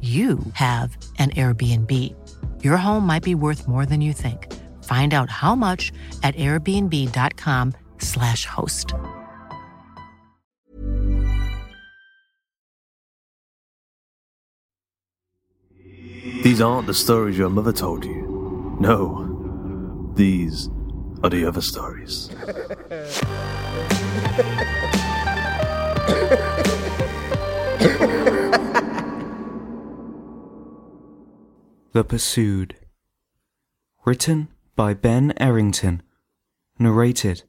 you have an Airbnb. Your home might be worth more than you think. Find out how much at airbnb.com/slash host. These aren't the stories your mother told you. No, these are the other stories. The Pursued. Written by Ben Errington. Narrated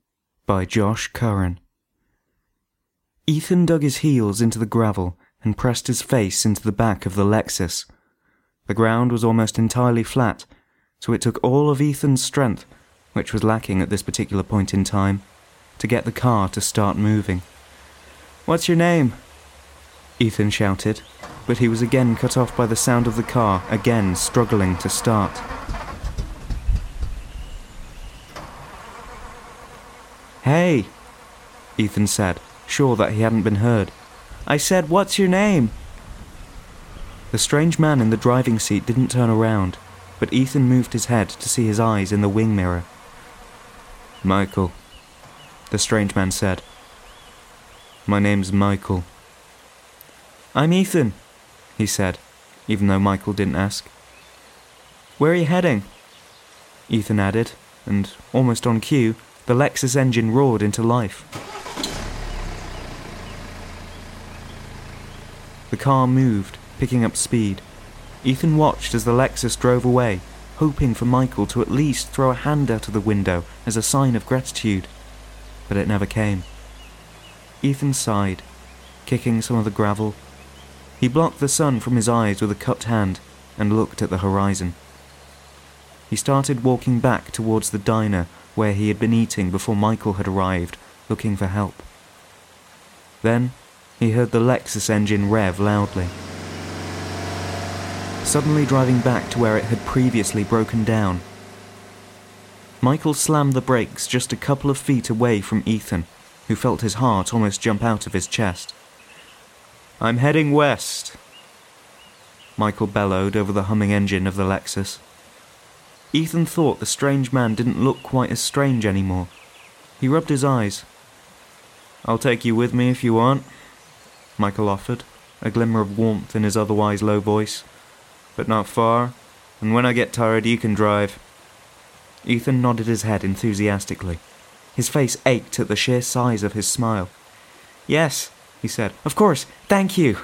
by Josh Curran. Ethan dug his heels into the gravel and pressed his face into the back of the Lexus. The ground was almost entirely flat, so it took all of Ethan's strength, which was lacking at this particular point in time, to get the car to start moving. What's your name? Ethan shouted, but he was again cut off by the sound of the car again struggling to start. Hey, Ethan said, sure that he hadn't been heard. I said, What's your name? The strange man in the driving seat didn't turn around, but Ethan moved his head to see his eyes in the wing mirror. Michael, the strange man said. My name's Michael. I'm Ethan, he said, even though Michael didn't ask. Where are you heading? Ethan added, and almost on cue, the Lexus engine roared into life. The car moved, picking up speed. Ethan watched as the Lexus drove away, hoping for Michael to at least throw a hand out of the window as a sign of gratitude. But it never came. Ethan sighed, kicking some of the gravel. He blocked the sun from his eyes with a cupped hand and looked at the horizon. He started walking back towards the diner where he had been eating before Michael had arrived, looking for help. Then he heard the Lexus engine rev loudly. Suddenly driving back to where it had previously broken down, Michael slammed the brakes just a couple of feet away from Ethan, who felt his heart almost jump out of his chest. I'm heading west, Michael bellowed over the humming engine of the Lexus. Ethan thought the strange man didn't look quite as strange anymore. He rubbed his eyes. I'll take you with me if you want, Michael offered, a glimmer of warmth in his otherwise low voice. But not far, and when I get tired, you can drive. Ethan nodded his head enthusiastically. His face ached at the sheer size of his smile. Yes, he said, of course, thank you.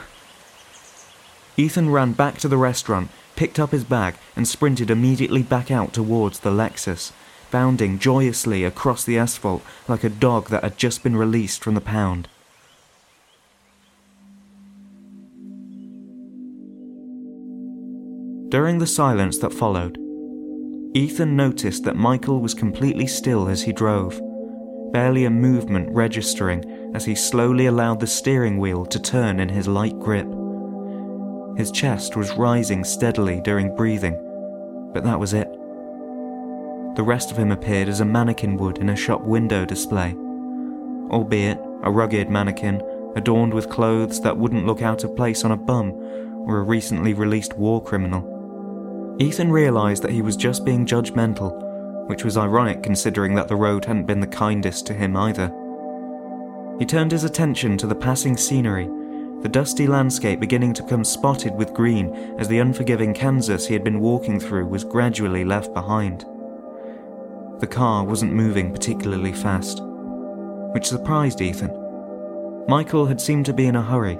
Ethan ran back to the restaurant, picked up his bag, and sprinted immediately back out towards the Lexus, bounding joyously across the asphalt like a dog that had just been released from the pound. During the silence that followed, Ethan noticed that Michael was completely still as he drove, barely a movement registering as he slowly allowed the steering wheel to turn in his light grip. His chest was rising steadily during breathing, but that was it. The rest of him appeared as a mannequin would in a shop window display, albeit a rugged mannequin adorned with clothes that wouldn't look out of place on a bum or a recently released war criminal. Ethan realised that he was just being judgmental, which was ironic considering that the road hadn't been the kindest to him either. He turned his attention to the passing scenery, the dusty landscape beginning to become spotted with green as the unforgiving Kansas he had been walking through was gradually left behind. The car wasn't moving particularly fast, which surprised Ethan. Michael had seemed to be in a hurry,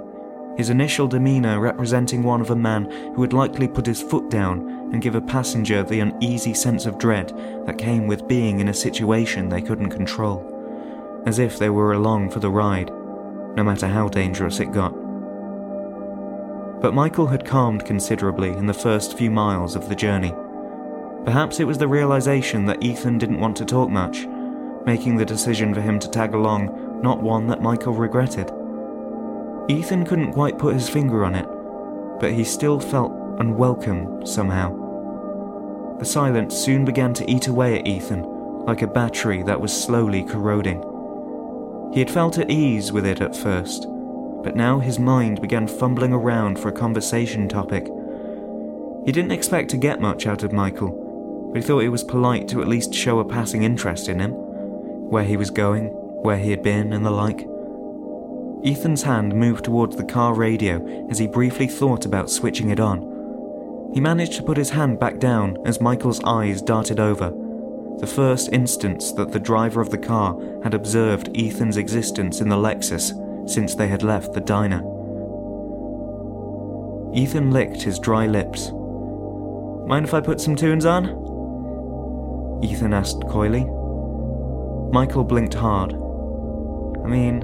his initial demeanour representing one of a man who would likely put his foot down and give a passenger the uneasy sense of dread that came with being in a situation they couldn't control, as if they were along for the ride, no matter how dangerous it got. But Michael had calmed considerably in the first few miles of the journey. Perhaps it was the realization that Ethan didn't want to talk much, making the decision for him to tag along not one that Michael regretted. Ethan couldn't quite put his finger on it, but he still felt unwelcome somehow. The silence soon began to eat away at Ethan, like a battery that was slowly corroding. He had felt at ease with it at first, but now his mind began fumbling around for a conversation topic. He didn't expect to get much out of Michael, but he thought it was polite to at least show a passing interest in him, where he was going, where he had been, and the like. Ethan's hand moved towards the car radio as he briefly thought about switching it on. He managed to put his hand back down as Michael's eyes darted over, the first instance that the driver of the car had observed Ethan's existence in the Lexus since they had left the diner. Ethan licked his dry lips. Mind if I put some tunes on? Ethan asked coyly. Michael blinked hard. I mean,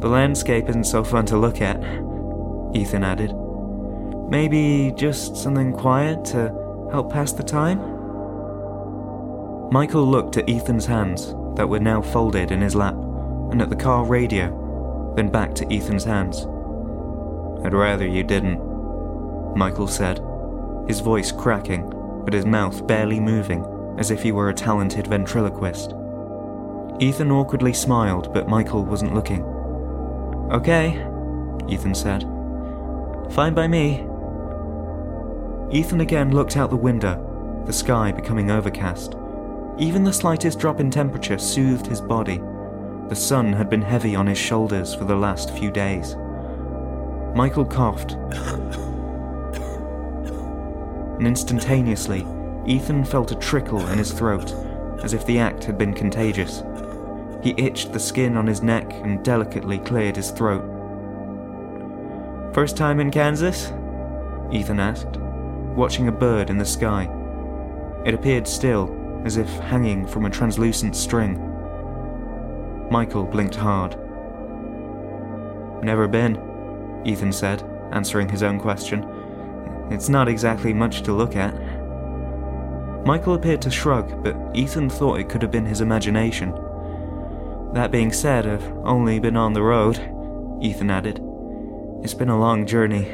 the landscape isn't so fun to look at, Ethan added. Maybe just something quiet to help pass the time? Michael looked at Ethan's hands that were now folded in his lap and at the car radio, then back to Ethan's hands. I'd rather you didn't, Michael said, his voice cracking, but his mouth barely moving as if he were a talented ventriloquist. Ethan awkwardly smiled, but Michael wasn't looking. Okay, Ethan said. Fine by me. Ethan again looked out the window, the sky becoming overcast. Even the slightest drop in temperature soothed his body. The sun had been heavy on his shoulders for the last few days. Michael coughed. and instantaneously, Ethan felt a trickle in his throat, as if the act had been contagious. He itched the skin on his neck and delicately cleared his throat. First time in Kansas? Ethan asked, watching a bird in the sky. It appeared still, as if hanging from a translucent string. Michael blinked hard. Never been, Ethan said, answering his own question. It's not exactly much to look at. Michael appeared to shrug, but Ethan thought it could have been his imagination. That being said, I've only been on the road, Ethan added. It's been a long journey.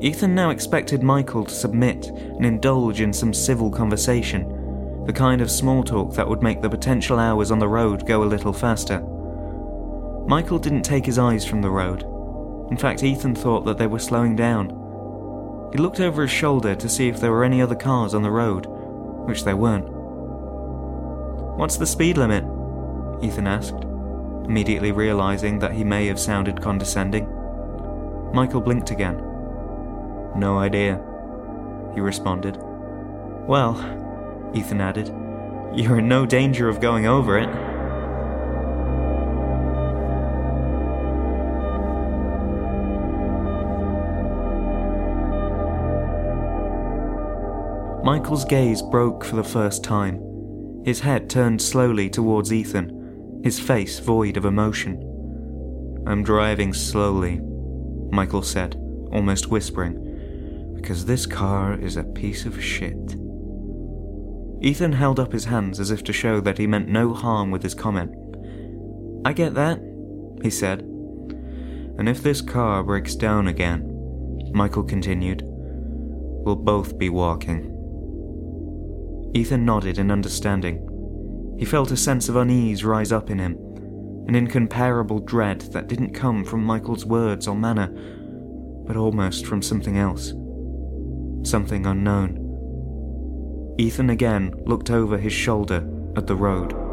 Ethan now expected Michael to submit and indulge in some civil conversation, the kind of small talk that would make the potential hours on the road go a little faster. Michael didn't take his eyes from the road. In fact, Ethan thought that they were slowing down. He looked over his shoulder to see if there were any other cars on the road, which there weren't. What's the speed limit? Ethan asked, immediately realizing that he may have sounded condescending. Michael blinked again. No idea, he responded. Well, Ethan added, you're in no danger of going over it. Michael's gaze broke for the first time. His head turned slowly towards Ethan, his face void of emotion. I'm driving slowly, Michael said, almost whispering, because this car is a piece of shit. Ethan held up his hands as if to show that he meant no harm with his comment. I get that, he said. And if this car breaks down again, Michael continued, we'll both be walking. Ethan nodded in understanding. He felt a sense of unease rise up in him, an incomparable dread that didn't come from Michael's words or manner, but almost from something else. Something unknown. Ethan again looked over his shoulder at the road.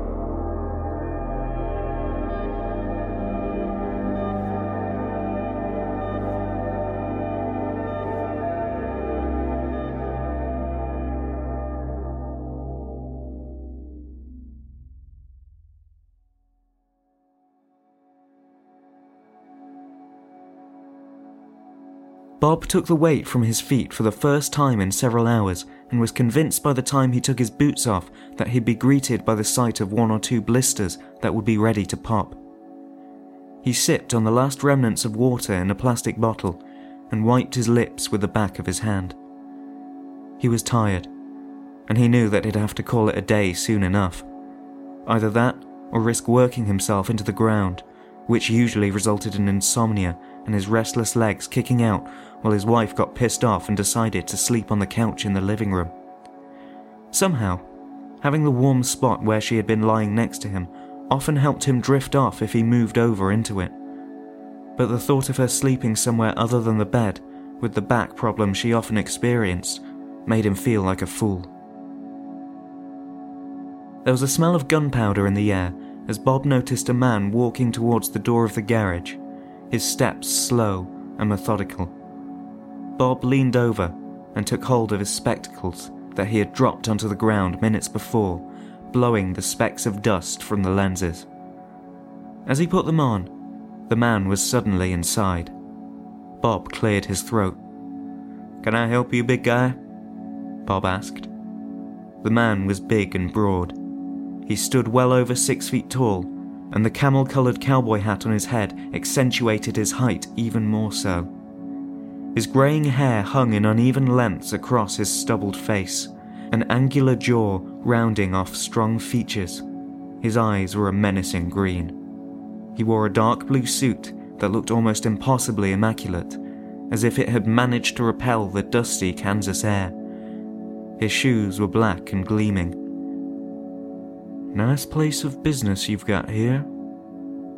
Bob took the weight from his feet for the first time in several hours and was convinced by the time he took his boots off that he'd be greeted by the sight of one or two blisters that would be ready to pop. He sipped on the last remnants of water in a plastic bottle and wiped his lips with the back of his hand. He was tired, and he knew that he'd have to call it a day soon enough. Either that or risk working himself into the ground, which usually resulted in insomnia and his restless legs kicking out while his wife got pissed off and decided to sleep on the couch in the living room. Somehow, having the warm spot where she had been lying next to him often helped him drift off if he moved over into it. But the thought of her sleeping somewhere other than the bed, with the back problem she often experienced, made him feel like a fool. There was a smell of gunpowder in the air as Bob noticed a man walking towards the door of the garage, his steps slow and methodical. Bob leaned over and took hold of his spectacles that he had dropped onto the ground minutes before, blowing the specks of dust from the lenses. As he put them on, the man was suddenly inside. Bob cleared his throat. Can I help you, big guy? Bob asked. The man was big and broad. He stood well over six feet tall, and the camel coloured cowboy hat on his head accentuated his height even more so. His greying hair hung in uneven lengths across his stubbled face, an angular jaw rounding off strong features. His eyes were a menacing green. He wore a dark blue suit that looked almost impossibly immaculate, as if it had managed to repel the dusty Kansas air. His shoes were black and gleaming. Nice place of business you've got here,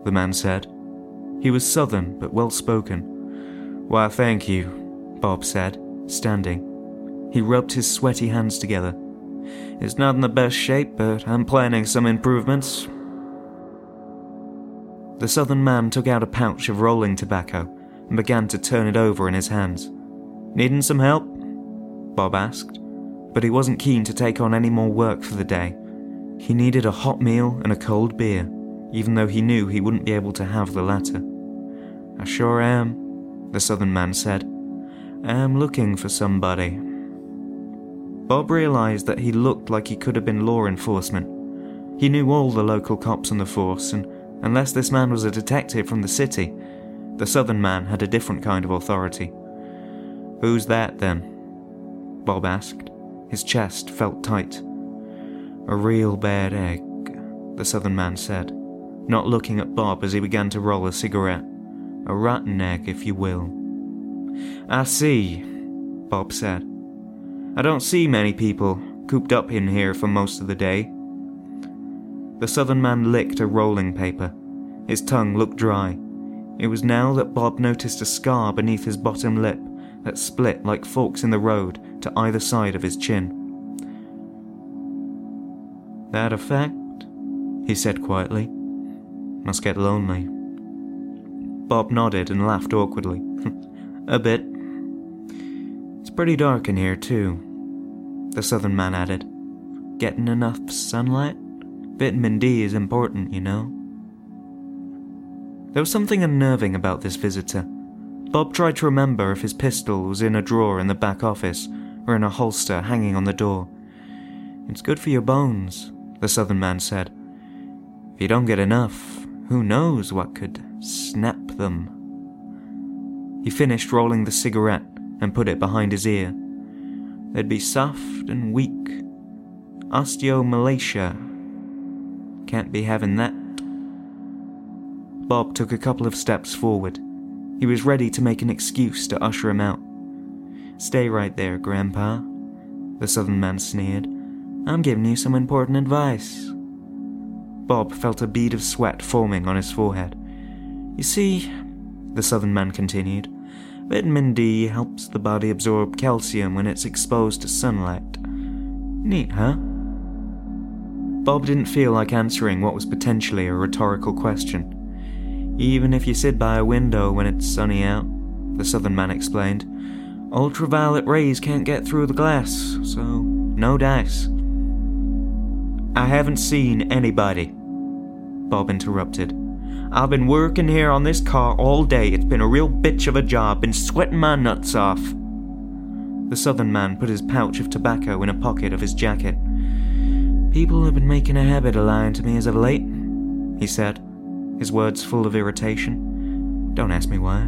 the man said. He was southern but well spoken why, thank you, Bob said, standing. He rubbed his sweaty hands together. It's not in the best shape, but I'm planning some improvements. The southern man took out a pouch of rolling tobacco and began to turn it over in his hands. Needing some help? Bob asked, but he wasn't keen to take on any more work for the day. He needed a hot meal and a cold beer, even though he knew he wouldn't be able to have the latter. I sure am, the southern man said. I'm looking for somebody. Bob realized that he looked like he could have been law enforcement. He knew all the local cops on the force, and unless this man was a detective from the city, the southern man had a different kind of authority. Who's that then? Bob asked. His chest felt tight. A real bad egg, the southern man said, not looking at Bob as he began to roll a cigarette. A rotten egg, if you will. I see, Bob said. I don't see many people cooped up in here for most of the day. The southern man licked a rolling paper. His tongue looked dry. It was now that Bob noticed a scar beneath his bottom lip that split like forks in the road to either side of his chin. That a fact? he said quietly. Must get lonely. Bob nodded and laughed awkwardly. a bit. It's pretty dark in here, too, the southern man added. Getting enough sunlight? Vitamin D is important, you know. There was something unnerving about this visitor. Bob tried to remember if his pistol was in a drawer in the back office, or in a holster hanging on the door. It's good for your bones, the southern man said. If you don't get enough, who knows what could snap them? He finished rolling the cigarette and put it behind his ear. They'd be soft and weak. Osteomalacia. Can't be having that. Bob took a couple of steps forward. He was ready to make an excuse to usher him out. Stay right there, Grandpa, the southern man sneered. I'm giving you some important advice. Bob felt a bead of sweat forming on his forehead. You see, the southern man continued, vitamin D helps the body absorb calcium when it's exposed to sunlight. Neat, huh? Bob didn't feel like answering what was potentially a rhetorical question. Even if you sit by a window when it's sunny out, the southern man explained, ultraviolet rays can't get through the glass, so no dice. I haven't seen anybody, Bob interrupted. I've been working here on this car all day. It's been a real bitch of a job, been sweating my nuts off. The southern man put his pouch of tobacco in a pocket of his jacket. People have been making a habit of lying to me as of late, he said his words full of irritation. Don't ask me why.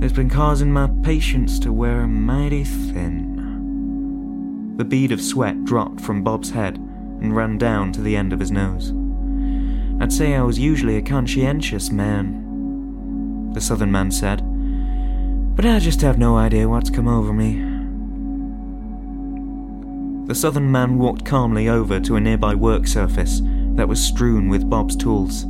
It's been causing my patience to wear mighty thin. The bead of sweat dropped from Bob's head and ran down to the end of his nose. I'd say I was usually a conscientious man, the southern man said, but I just have no idea what's come over me. The southern man walked calmly over to a nearby work surface that was strewn with Bob's tools.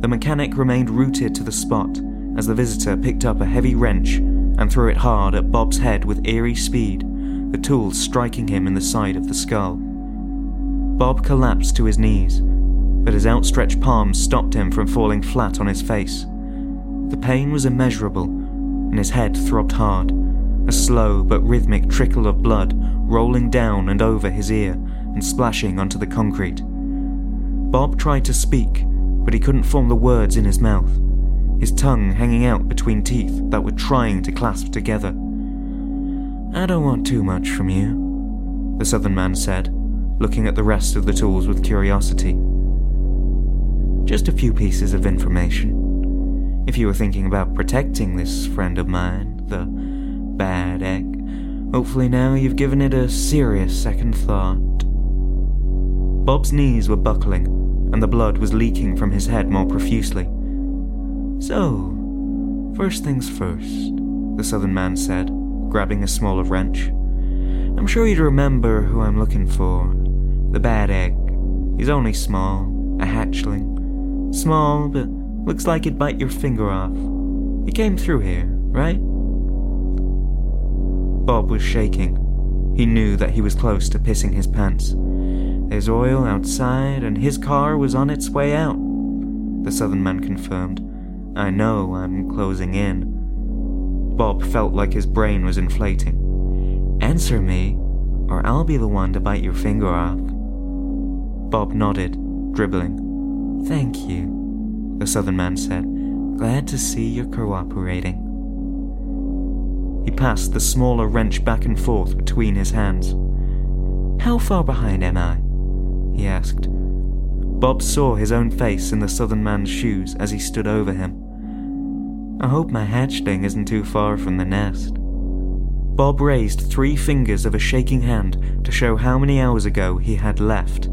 The mechanic remained rooted to the spot as the visitor picked up a heavy wrench and threw it hard at Bob's head with eerie speed, the tool striking him in the side of the skull. Bob collapsed to his knees, but his outstretched palms stopped him from falling flat on his face. The pain was immeasurable, and his head throbbed hard, a slow but rhythmic trickle of blood rolling down and over his ear and splashing onto the concrete. Bob tried to speak, but he couldn't form the words in his mouth, his tongue hanging out between teeth that were trying to clasp together. I don't want too much from you, the southern man said, looking at the rest of the tools with curiosity. Just a few pieces of information. If you were thinking about protecting this friend of mine, the bad egg, hopefully now you've given it a serious second thought. Bob's knees were buckling and the blood was leaking from his head more profusely. So, first things first, the southern man said, grabbing a smaller wrench. I'm sure you'd remember who I'm looking for. The bad egg. He's only small, a hatchling. Small, but looks like he'd bite your finger off. He came through here, right? Bob was shaking. He knew that he was close to pissing his pants. There's oil outside, and his car was on its way out, the southern man confirmed. I know I'm closing in. Bob felt like his brain was inflating. Answer me, or I'll be the one to bite your finger off. Bob nodded, dribbling. Thank you, the southern man said. Glad to see you're cooperating. He passed the smaller wrench back and forth between his hands. How far behind am I? he asked. Bob saw his own face in the southern man's shoes as he stood over him. I hope my hatchling isn't too far from the nest. Bob raised three fingers of a shaking hand to show how many hours ago he had left.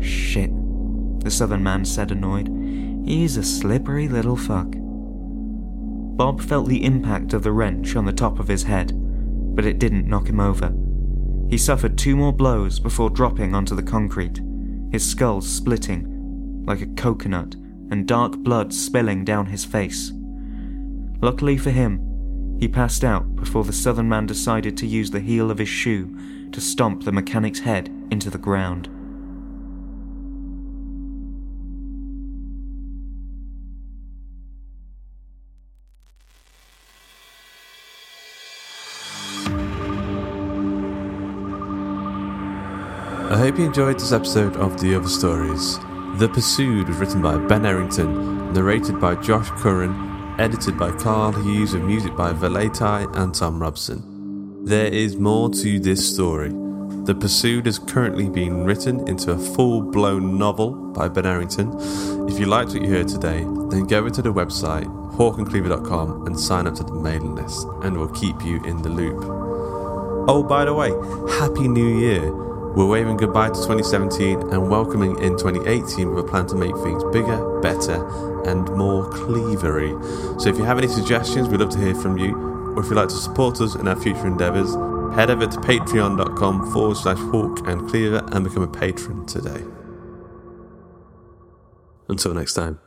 Shit, the southern man said, annoyed. He's a slippery little fuck. Bob felt the impact of the wrench on the top of his head, but it didn't knock him over. He suffered two more blows before dropping onto the concrete, his skull splitting like a coconut and dark blood spilling down his face. Luckily for him, he passed out before the southern man decided to use the heel of his shoe to stomp the mechanic's head into the ground. Hope you enjoyed this episode of The Other Stories. The Pursued was written by Ben Errington, narrated by Josh Curran, edited by Karl Hughes, with music by Velleitie and Thom Robson. There is more to this story. The Pursued is currently being written into a full blown novel by Ben Errington. If you liked what you heard today, then go into the website hawkandcleaver.com and sign up to the mailing list, and we'll keep you in the loop. Oh, by the way, Happy New Year! We're waving goodbye to 2017 and welcoming in 2018 with a plan to make things bigger, better, and more cleavery. So if you have any suggestions, we'd love to hear from you. Or if you'd like to support us in our future endeavours, head over to patreon.com forward slash hawk and cleaver and become a patron today. Until next time.